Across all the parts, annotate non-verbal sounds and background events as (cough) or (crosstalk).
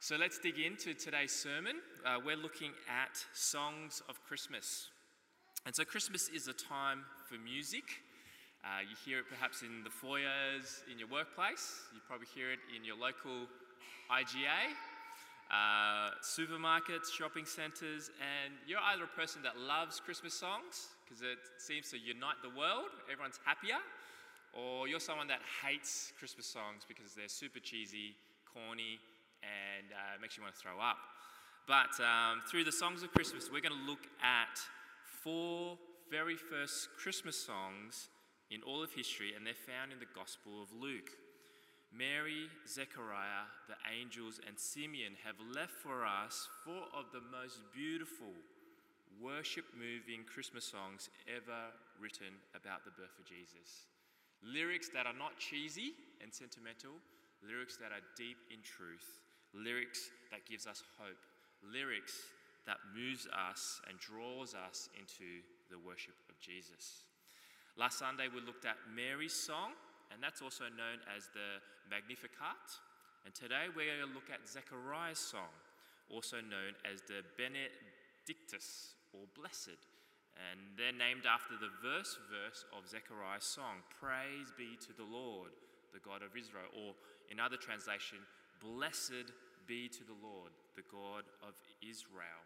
So let's dig into today's sermon. Uh, we're looking at songs of Christmas. And so Christmas is a time for music. Uh, you hear it perhaps in the foyers in your workplace. You probably hear it in your local IGA, uh, supermarkets, shopping centres, and you're either a person that loves Christmas songs because it seems to unite the world, everyone's happier, or you're someone that hates Christmas songs because they're super cheesy, corny, and uh, makes you want to throw up. But um, through the songs of Christmas, we're going to look at four very first Christmas songs in all of history, and they're found in the Gospel of Luke. Mary, Zechariah, the angels, and Simeon have left for us four of the most beautiful, worship moving Christmas songs ever written about the birth of Jesus. Lyrics that are not cheesy and sentimental, lyrics that are deep in truth lyrics that gives us hope, lyrics that moves us and draws us into the worship of Jesus. Last Sunday we looked at Mary's song, and that's also known as the Magnificat. And today we're going to look at Zechariah's song, also known as the Benedictus or Blessed. And they're named after the verse verse of Zechariah's song, Praise be to the Lord, the God of Israel, or in other translation, Blessed be to the Lord, the God of Israel.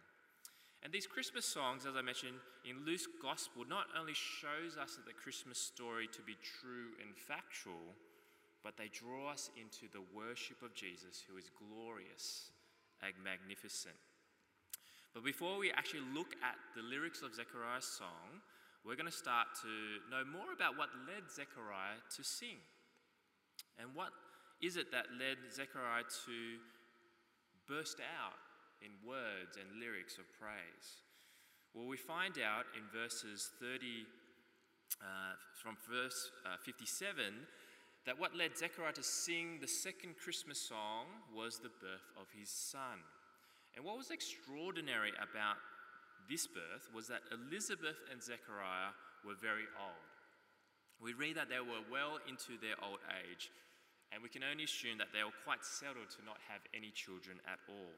And these Christmas songs, as I mentioned in Luke's gospel, not only shows us the Christmas story to be true and factual, but they draw us into the worship of Jesus, who is glorious and magnificent. But before we actually look at the lyrics of Zechariah's song, we're going to start to know more about what led Zechariah to sing. And what is it that led Zechariah to burst out in words and lyrics of praise? Well, we find out in verses 30, uh, from verse uh, 57, that what led Zechariah to sing the second Christmas song was the birth of his son. And what was extraordinary about this birth was that Elizabeth and Zechariah were very old. We read that they were well into their old age, and we can only assume that they were quite settled to not have any children at all.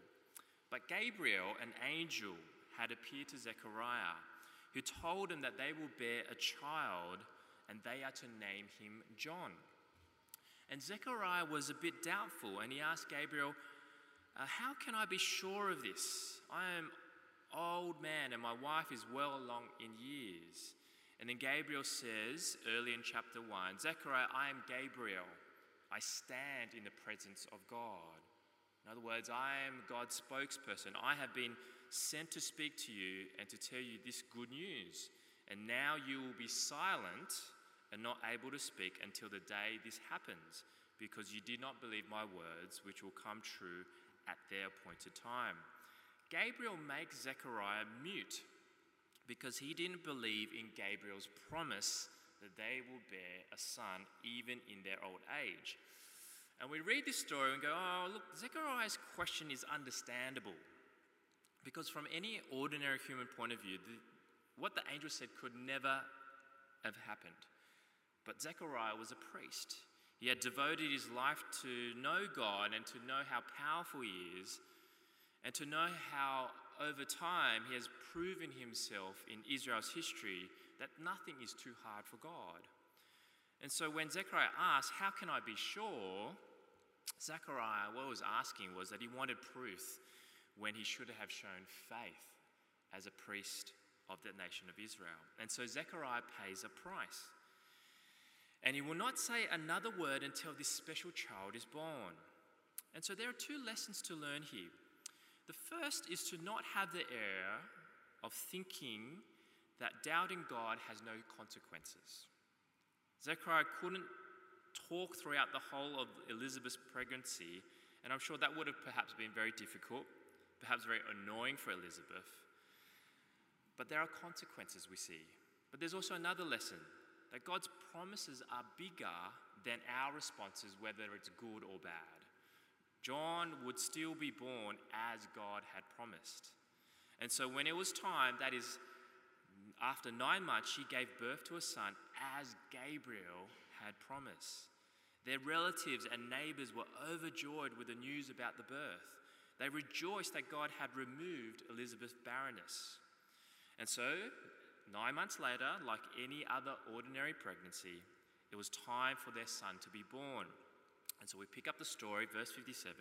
But Gabriel, an angel, had appeared to Zechariah, who told him that they will bear a child and they are to name him John. And Zechariah was a bit doubtful and he asked Gabriel, uh, How can I be sure of this? I am old man and my wife is well along in years. And then Gabriel says, early in chapter 1, Zechariah, I am Gabriel. I stand in the presence of God. In other words, I am God's spokesperson. I have been sent to speak to you and to tell you this good news. And now you will be silent and not able to speak until the day this happens, because you did not believe my words, which will come true at their appointed time. Gabriel makes Zechariah mute because he didn't believe in Gabriel's promise that they will bear a son even in their old age. And we read this story and go, oh, look, Zechariah's question is understandable. Because from any ordinary human point of view, the, what the angel said could never have happened. But Zechariah was a priest. He had devoted his life to know God and to know how powerful he is, and to know how over time he has proven himself in Israel's history that nothing is too hard for God. And so when Zechariah asked, How can I be sure? Zechariah, what he was asking was that he wanted proof when he should have shown faith as a priest of the nation of Israel. And so Zechariah pays a price. And he will not say another word until this special child is born. And so there are two lessons to learn here. The first is to not have the error of thinking that doubting God has no consequences. Zechariah couldn't talk throughout the whole of Elizabeth's pregnancy, and I'm sure that would have perhaps been very difficult, perhaps very annoying for Elizabeth. But there are consequences we see. But there's also another lesson that God's promises are bigger than our responses, whether it's good or bad. John would still be born as God had promised. And so when it was time, that is, after nine months, she gave birth to a son as Gabriel had promised. Their relatives and neighbors were overjoyed with the news about the birth. They rejoiced that God had removed Elizabeth's barrenness. And so, nine months later, like any other ordinary pregnancy, it was time for their son to be born. And so we pick up the story, verse 57.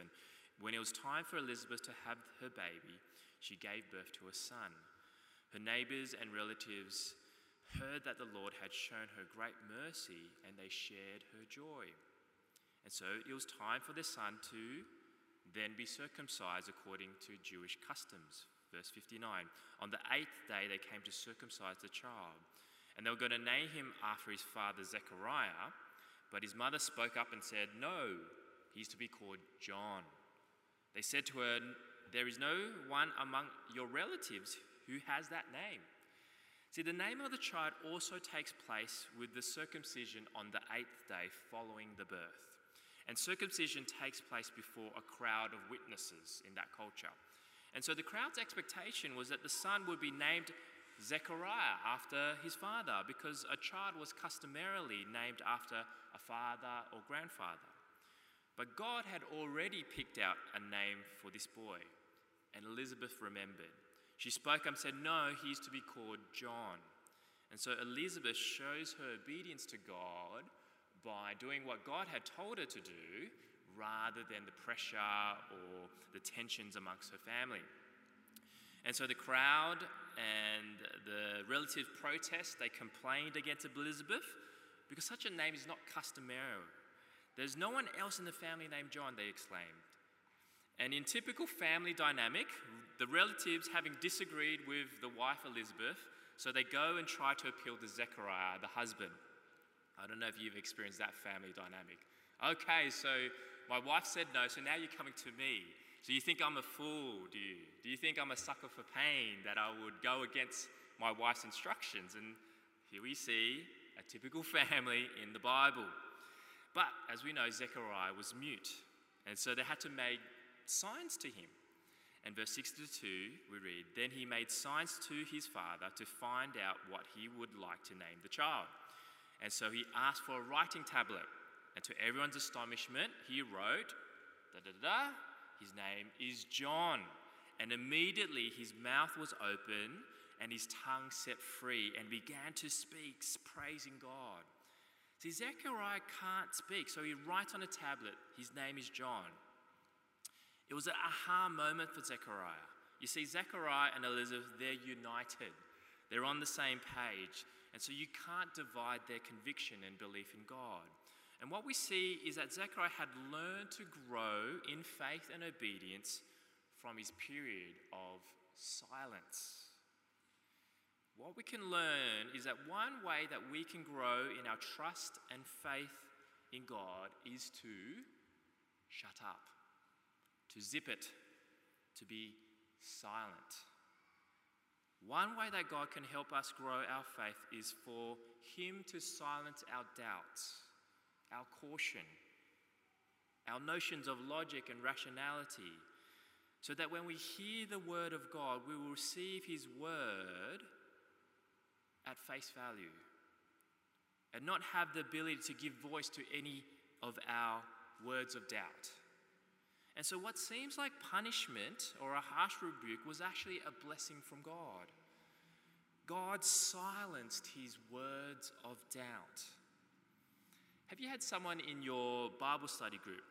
When it was time for Elizabeth to have her baby, she gave birth to a son. Her neighbors and relatives heard that the Lord had shown her great mercy, and they shared her joy. And so it was time for their son to then be circumcised according to Jewish customs. Verse 59 On the eighth day, they came to circumcise the child, and they were going to name him after his father Zechariah. But his mother spoke up and said, No, he's to be called John. They said to her, There is no one among your relatives who has that name. See, the name of the child also takes place with the circumcision on the eighth day following the birth. And circumcision takes place before a crowd of witnesses in that culture. And so the crowd's expectation was that the son would be named Zechariah after his father because a child was customarily named after a father or grandfather. But God had already picked out a name for this boy, and Elizabeth remembered. She spoke up and said, No, he's to be called John. And so Elizabeth shows her obedience to God by doing what God had told her to do rather than the pressure or the tensions amongst her family. And so the crowd and the relative protest, they complained against Elizabeth because such a name is not customary. There's no one else in the family named John, they exclaimed. And in typical family dynamic, the relatives having disagreed with the wife Elizabeth, so they go and try to appeal to Zechariah, the husband. I don't know if you've experienced that family dynamic. Okay, so my wife said no, so now you're coming to me. So you think I'm a fool, do you? Do you think I'm a sucker for pain that I would go against my wife's instructions? And here we see a typical (laughs) family in the Bible. But as we know, Zechariah was mute. And so they had to make signs to him. And verse 62, we read, Then he made signs to his father to find out what he would like to name the child. And so he asked for a writing tablet. And to everyone's astonishment, he wrote, da da da, his name is John. And immediately his mouth was open and his tongue set free and began to speak, praising God. See, Zechariah can't speak, so he writes on a tablet, his name is John. It was an aha moment for Zechariah. You see, Zechariah and Elizabeth, they're united, they're on the same page. And so you can't divide their conviction and belief in God. And what we see is that Zechariah had learned to grow in faith and obedience from his period of silence. What we can learn is that one way that we can grow in our trust and faith in God is to shut up to zip it, to be silent. One way that God can help us grow our faith is for Him to silence our doubts, our caution, our notions of logic and rationality, so that when we hear the Word of God, we will receive His Word at face value and not have the ability to give voice to any of our words of doubt. And so, what seems like punishment or a harsh rebuke was actually a blessing from God. God silenced his words of doubt. Have you had someone in your Bible study group?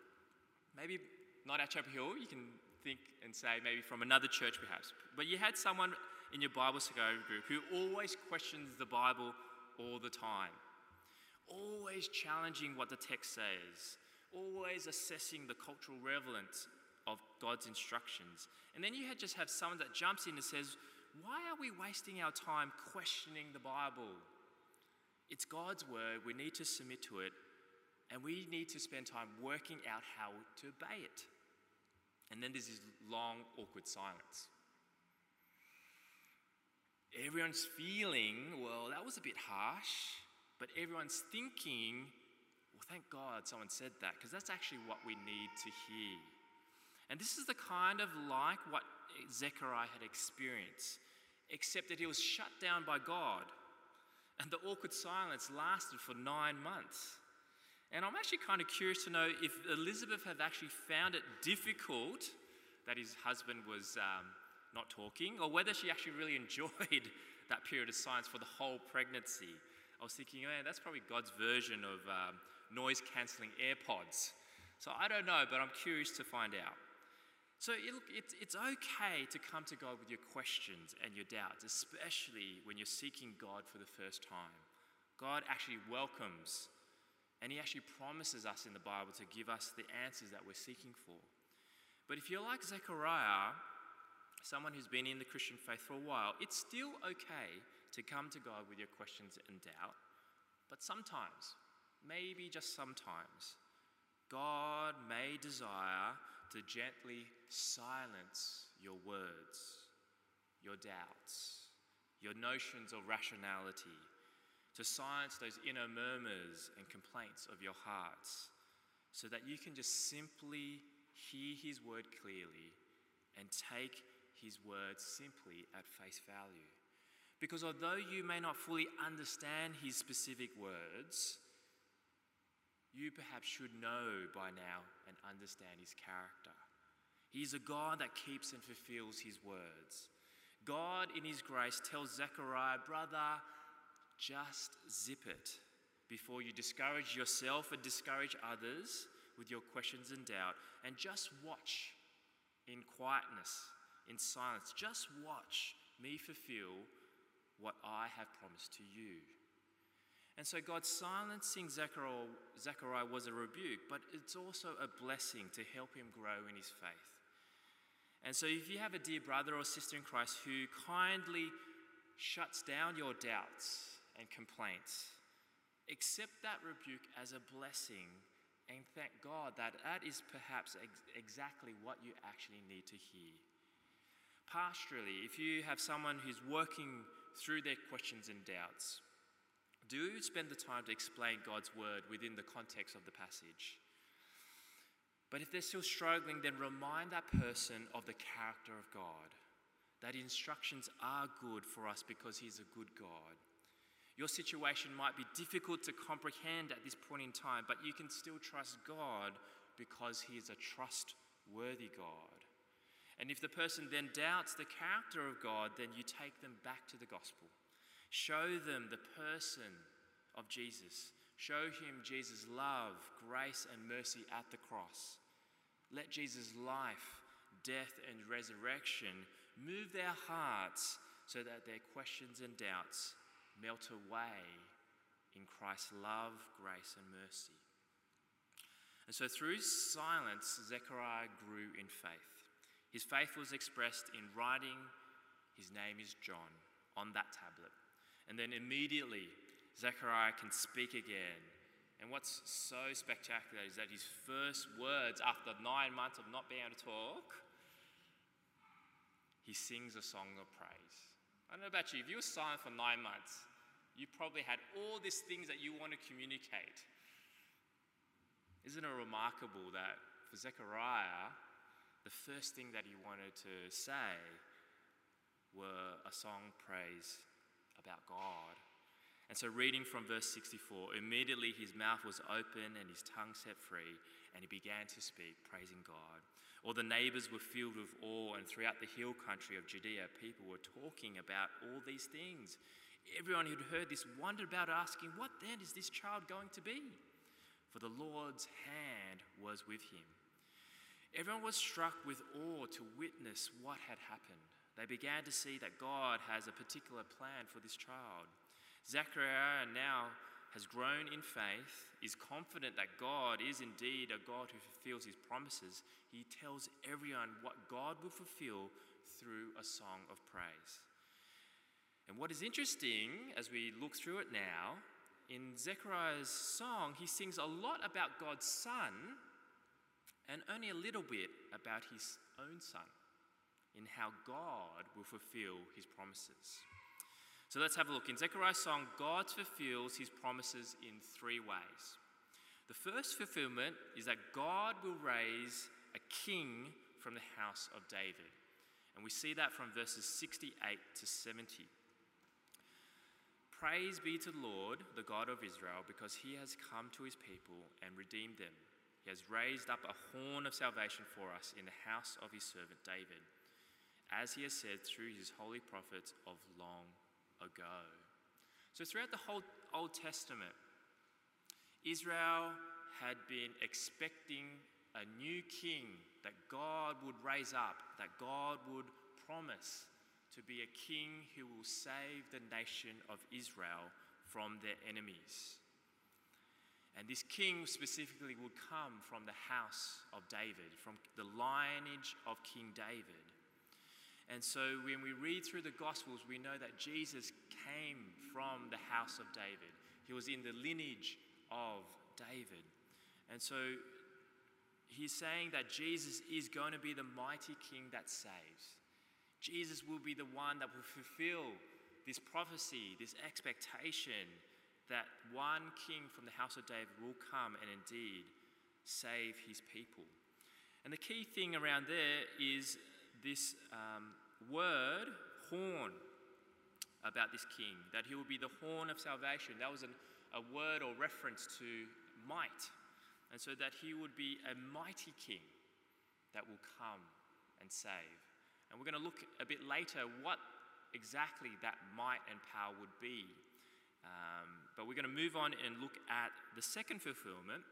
Maybe not at Chapel Hill, you can think and say maybe from another church perhaps, but you had someone in your Bible study group who always questions the Bible all the time, always challenging what the text says, always assessing the cultural relevance of God's instructions. And then you just have someone that jumps in and says, Why are we wasting our time questioning the Bible? It's God's word, we need to submit to it, and we need to spend time working out how to obey it. And then there's this long, awkward silence. Everyone's feeling, well, that was a bit harsh, but everyone's thinking, thank God someone said that because that's actually what we need to hear. And this is the kind of like what Zechariah had experienced, except that he was shut down by God. And the awkward silence lasted for nine months. And I'm actually kind of curious to know if Elizabeth had actually found it difficult that his husband was um, not talking, or whether she actually really (laughs) enjoyed that period of silence for the whole pregnancy. I was thinking, man, that's probably God's version of um, noise cancelling AirPods. So I don't know, but I'm curious to find out. So it, it's, it's okay to come to God with your questions and your doubts, especially when you're seeking God for the first time. God actually welcomes and He actually promises us in the Bible to give us the answers that we're seeking for. But if you're like Zechariah, someone who's been in the Christian faith for a while, it's still okay to come to God with your questions and doubt. But sometimes, maybe just sometimes, God may desire to gently silence your words, your doubts, your notions of rationality, to silence those inner murmurs and complaints of your hearts, so that you can just simply hear His word clearly and take His word simply at face value. Because although you may not fully understand His specific words, you perhaps should know by now and understand his character. He's a God that keeps and fulfills his words. God, in his grace, tells Zechariah, brother, just zip it before you discourage yourself and discourage others with your questions and doubt. And just watch in quietness, in silence. Just watch me fulfill what I have promised to you. And so God silencing Zechariah, Zechariah was a rebuke, but it's also a blessing to help him grow in his faith. And so if you have a dear brother or sister in Christ who kindly shuts down your doubts and complaints, accept that rebuke as a blessing and thank God that that is perhaps ex- exactly what you actually need to hear. Pastorally, if you have someone who's working through their questions and doubts, do spend the time to explain God's word within the context of the passage. But if they're still struggling, then remind that person of the character of God. That instructions are good for us because He's a good God. Your situation might be difficult to comprehend at this point in time, but you can still trust God because He is a trustworthy God. And if the person then doubts the character of God, then you take them back to the gospel. Show them the person of Jesus. Show him Jesus' love, grace, and mercy at the cross. Let Jesus' life, death, and resurrection move their hearts so that their questions and doubts melt away in Christ's love, grace, and mercy. And so through silence, Zechariah grew in faith. His faith was expressed in writing, his name is John, on that tablet. And then immediately, Zechariah can speak again. And what's so spectacular is that his first words after nine months of not being able to talk, he sings a song of praise. I don't know about you, if you were silent for nine months, you probably had all these things that you want to communicate. Isn't it remarkable that for Zechariah, the first thing that he wanted to say were a song of praise about God. And so, reading from verse 64, immediately his mouth was open and his tongue set free, and he began to speak, praising God. All the neighbors were filled with awe, and throughout the hill country of Judea, people were talking about all these things. Everyone who'd heard this wondered about asking, What then is this child going to be? For the Lord's hand was with him. Everyone was struck with awe to witness what had happened they began to see that God has a particular plan for this child. Zechariah now has grown in faith, is confident that God is indeed a God who fulfills his promises. He tells everyone what God will fulfill through a song of praise. And what is interesting as we look through it now, in Zechariah's song, he sings a lot about God's Son and only a little bit about his own son in how God will fulfill his promises. So let's have a look. In Zechariah's song, God fulfills his promises in three ways. The first fulfillment is that God will raise a king from the house of David. And we see that from verses 68 to 70. Praise be to the Lord, the God of Israel, because he has come to his people and redeemed them. He has raised up a horn of salvation for us in the house of his servant David, as he has said through his holy prophets of long ago. So, throughout the whole Old Testament, Israel had been expecting a new king that God would raise up, that God would promise to be a king who will save the nation of Israel from their enemies. And this king specifically would come from the house of David, from the lineage of King David. And so when we read through the Gospels, we know that Jesus came from the house of David. He was in the lineage of David. And so he's saying that Jesus is going to be the mighty king that saves. Jesus will be the one that will fulfill this prophecy, this expectation that one king from the house of David will come and indeed save his people. And the key thing around there is this um, word, horn, about this king, that he will be the horn of salvation. That was an, a word or reference to might. And so that he would be a mighty king that will come and save. And we're going to look a bit later what exactly that might and power would be um, but we're going to move on and look at the second fulfillment,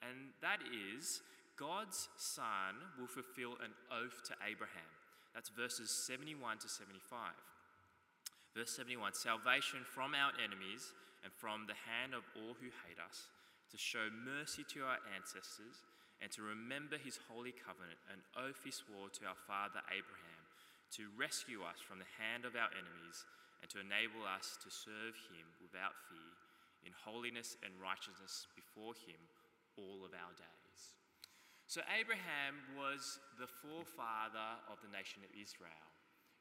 and that is God's Son will fulfill an oath to Abraham. That's verses 71 to 75. Verse 71 Salvation from our enemies and from the hand of all who hate us, to show mercy to our ancestors, and to remember his holy covenant, an oath he swore to our father Abraham, to rescue us from the hand of our enemies and to enable us to serve him without fear in holiness and righteousness before him all of our days. So, Abraham was the forefather of the nation of Israel.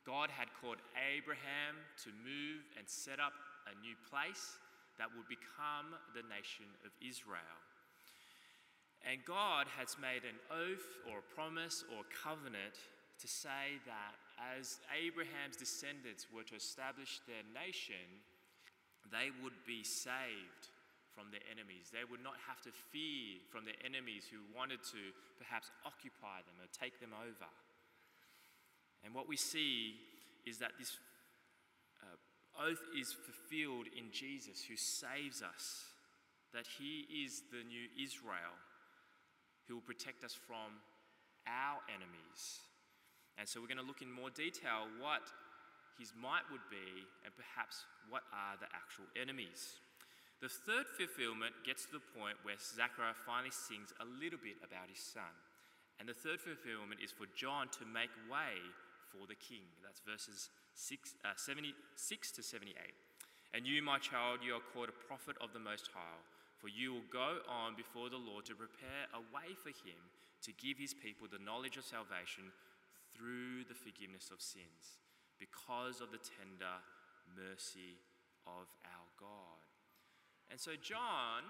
God had called Abraham to move and set up a new place that would become the nation of Israel. And God has made an oath or a promise or a covenant to say that as Abraham's descendants were to establish their nation, they would be saved from their enemies. They would not have to fear from their enemies who wanted to perhaps occupy them or take them over. And what we see is that this uh, oath is fulfilled in Jesus, who saves us, that he is the new Israel who will protect us from our enemies. And so we're going to look in more detail what his might would be and perhaps what are the actual enemies. The third fulfillment gets to the point where Zechariah finally sings a little bit about his son. And the third fulfillment is for John to make way for the king. That's verses six, uh, 76 to 78. And you, my child, you are called a prophet of the Most High, for you will go on before the Lord to prepare a way for him to give his people the knowledge of salvation through the forgiveness of sins because of the tender mercy of our God. And so, John,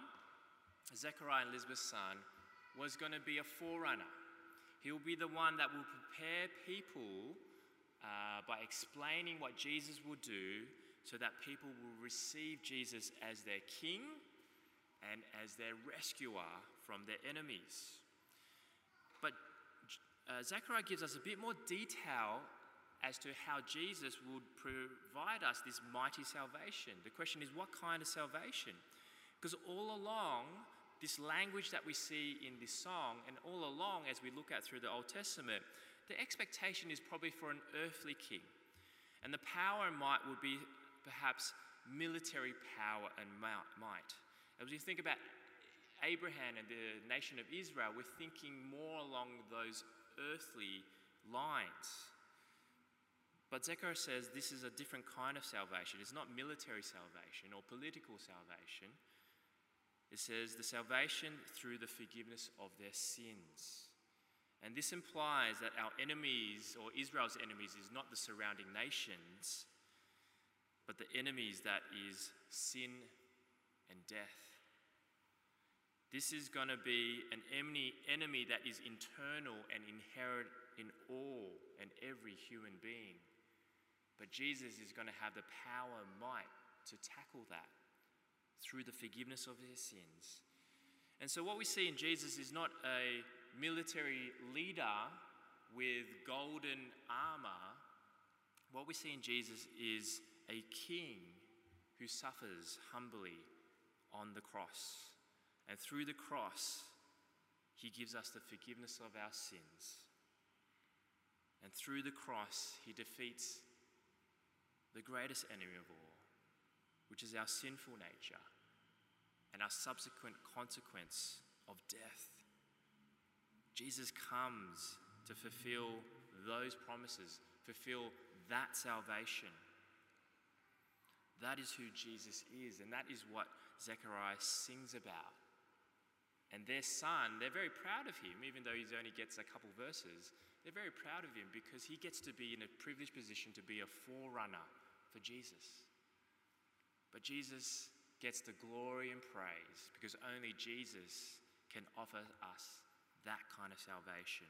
Zechariah and Elizabeth's son, was going to be a forerunner. He will be the one that will prepare people uh, by explaining what Jesus will do so that people will receive Jesus as their king and as their rescuer from their enemies. But uh, Zechariah gives us a bit more detail as to how Jesus would provide us this mighty salvation. The question is, what kind of salvation? Because all along, this language that we see in this song, and all along as we look at through the Old Testament, the expectation is probably for an earthly king. And the power and might would be perhaps military power and might. As we think about Abraham and the nation of Israel, we're thinking more along those earthly lines. But Zechariah says this is a different kind of salvation. It's not military salvation or political salvation. It says the salvation through the forgiveness of their sins. And this implies that our enemies, or Israel's enemies, is not the surrounding nations, but the enemies that is sin and death. This is going to be an enemy, enemy that is internal and inherent in all and every human being. But Jesus is going to have the power and might to tackle that through the forgiveness of his sins. And so, what we see in Jesus is not a military leader with golden armor. What we see in Jesus is a king who suffers humbly on the cross. And through the cross, he gives us the forgiveness of our sins. And through the cross, he defeats the greatest enemy of all, which is our sinful nature and our subsequent consequence of death. Jesus comes to fulfill those promises, fulfill that salvation. That is who Jesus is, and that is what Zechariah sings about. And their son, they're very proud of him, even though he only gets a couple verses. They're very proud of him because he gets to be in a privileged position to be a forerunner for Jesus. But Jesus gets the glory and praise because only Jesus can offer us that kind of salvation.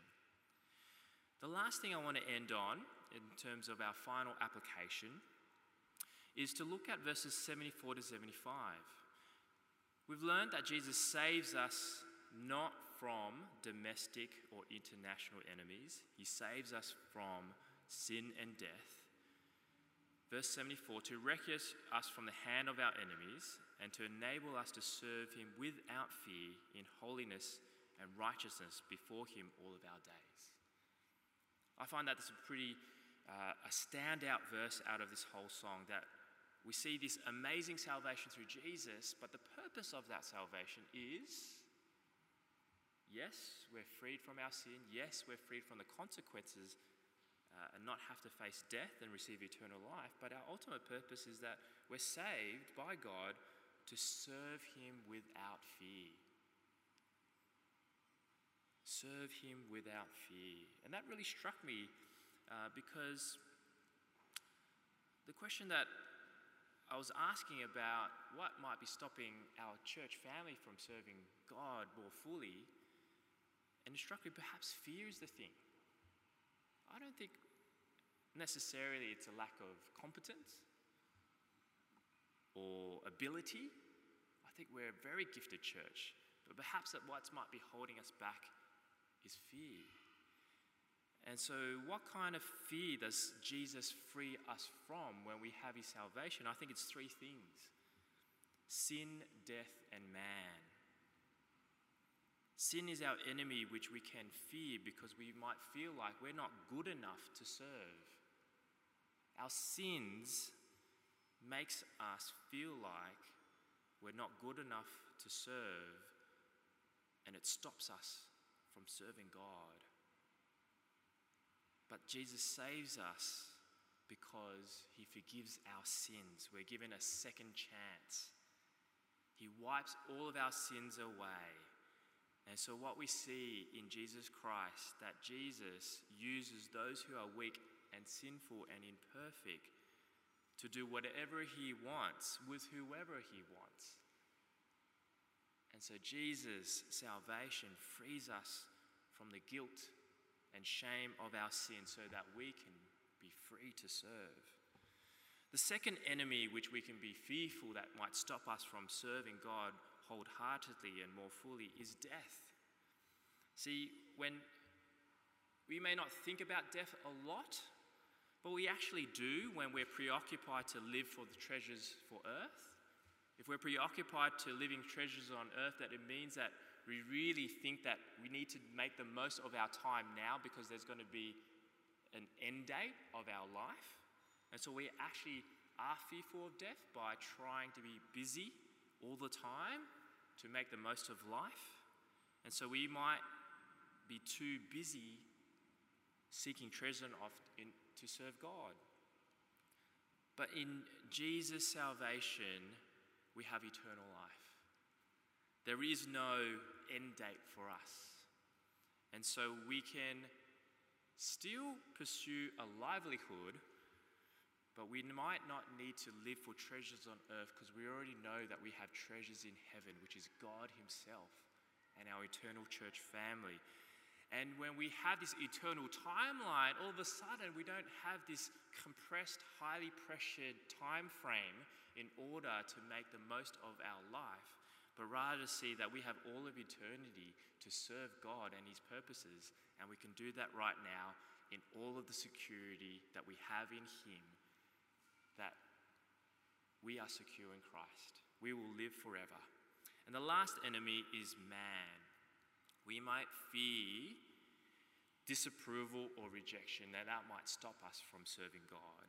The last thing I want to end on, in terms of our final application, is to look at verses 74 to 75. We've learned that Jesus saves us not from domestic or international enemies, He saves us from sin and death. Verse 74 to rescue us from the hand of our enemies and to enable us to serve Him without fear in holiness and righteousness before Him all of our days. I find that that's a pretty uh, a standout verse out of this whole song that we see this amazing salvation through Jesus, but the purpose of that salvation is yes, we're freed from our sin. Yes, we're freed from the consequences uh, and not have to face death and receive eternal life. But our ultimate purpose is that we're saved by God to serve Him without fear. Serve Him without fear. And that really struck me uh, because the question that I was asking about what might be stopping our church family from serving God more fully, and it struck me perhaps fear is the thing. I don't think necessarily it's a lack of competence or ability. I think we're a very gifted church, but perhaps that what might be holding us back is fear. And so, what kind of fear does Jesus free us from when we have his salvation? I think it's three things sin, death, and man. Sin is our enemy, which we can fear because we might feel like we're not good enough to serve. Our sins makes us feel like we're not good enough to serve, and it stops us from serving God. But Jesus saves us because he forgives our sins. We're given a second chance. He wipes all of our sins away. And so, what we see in Jesus Christ, that Jesus uses those who are weak and sinful and imperfect to do whatever he wants with whoever he wants. And so, Jesus' salvation frees us from the guilt and shame of our sin so that we can be free to serve. The second enemy which we can be fearful that might stop us from serving God wholeheartedly and more fully is death. See, when we may not think about death a lot, but we actually do when we're preoccupied to live for the treasures for earth. If we're preoccupied to living treasures on earth, that it means that we really think that we need to make the most of our time now because there's going to be an end date of our life. And so we actually are fearful of death by trying to be busy all the time to make the most of life. And so we might be too busy seeking treasure in, to serve God. But in Jesus' salvation, we have eternal life. There is no end date for us. And so we can still pursue a livelihood, but we might not need to live for treasures on earth because we already know that we have treasures in heaven, which is God Himself and our eternal church family. And when we have this eternal timeline, all of a sudden we don't have this compressed, highly pressured time frame in order to make the most of our life. but rather to see that we have all of eternity to serve God and His purposes, and we can do that right now in all of the security that we have in Him, that we are secure in Christ. We will live forever. And the last enemy is man. We might fear disapproval or rejection, that that might stop us from serving God.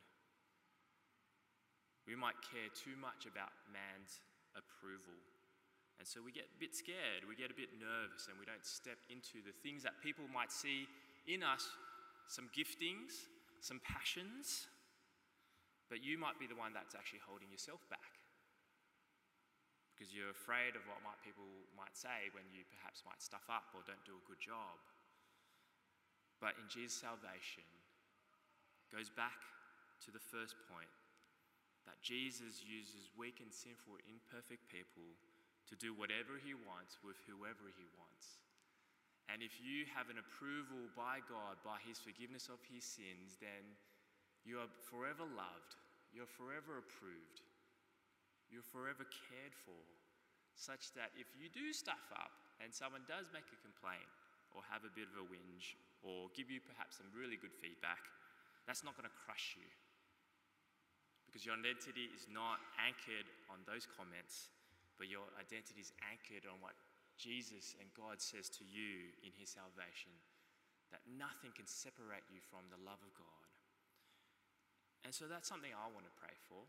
We might care too much about man's approval. And so we get a bit scared, we get a bit nervous, and we don't step into the things that people might see in us. Some giftings, some passions, but you might be the one that's actually holding yourself back because you're afraid of what might people might say when you perhaps might stuff up or don't do a good job. But in Jesus' salvation goes back to the first point that Jesus uses weak and sinful, imperfect people to do whatever he wants with whoever he wants. And if you have an approval by God, by his forgiveness of his sins, then you are forever loved, you're forever approved, you're forever cared for, such that if you do stuff up and someone does make a complaint or have a bit of a whinge or give you perhaps some really good feedback, that's not going to crush you. Because your identity is not anchored on those comments, but your identity is anchored on what Jesus and God says to you in His salvation that nothing can separate you from the love of God. And so that's something I want to pray for.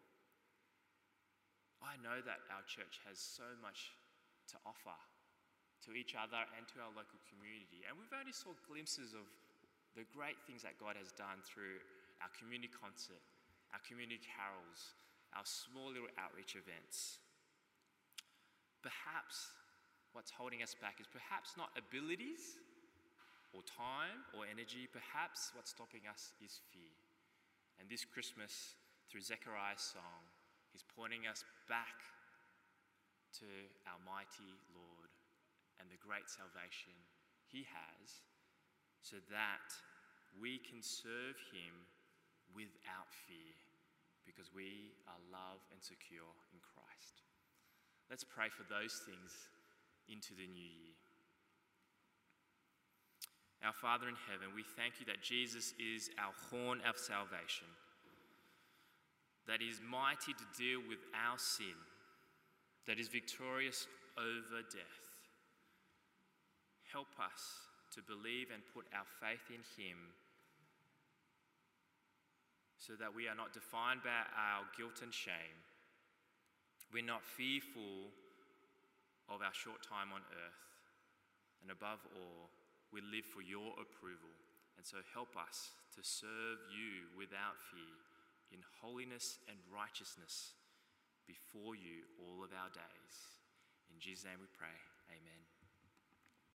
I know that our church has so much to offer to each other and to our local community. And we've only saw glimpses of the great things that God has done through our community concert, our community carols, our small little outreach events. Perhaps what's holding us back is perhaps not abilities or time or energy, perhaps what's stopping us is fear. And this Christmas, through Zechariah's song, he's pointing us back to our mighty Lord and the great salvation He has so that we can serve Him without fear because we are loved and secure in Christ. Let's pray for those things into the new year. Our Father in heaven, we thank you that Jesus is our horn of salvation, that is mighty to deal with our sin, that is victorious over death help us to believe and put our faith in Him so that we are not defined by our guilt and shame. We're not fearful of our short time on earth. And above all, we live for your approval. And so help us to serve you without fear in holiness and righteousness before you all of our days. In Jesus' name we pray. Amen.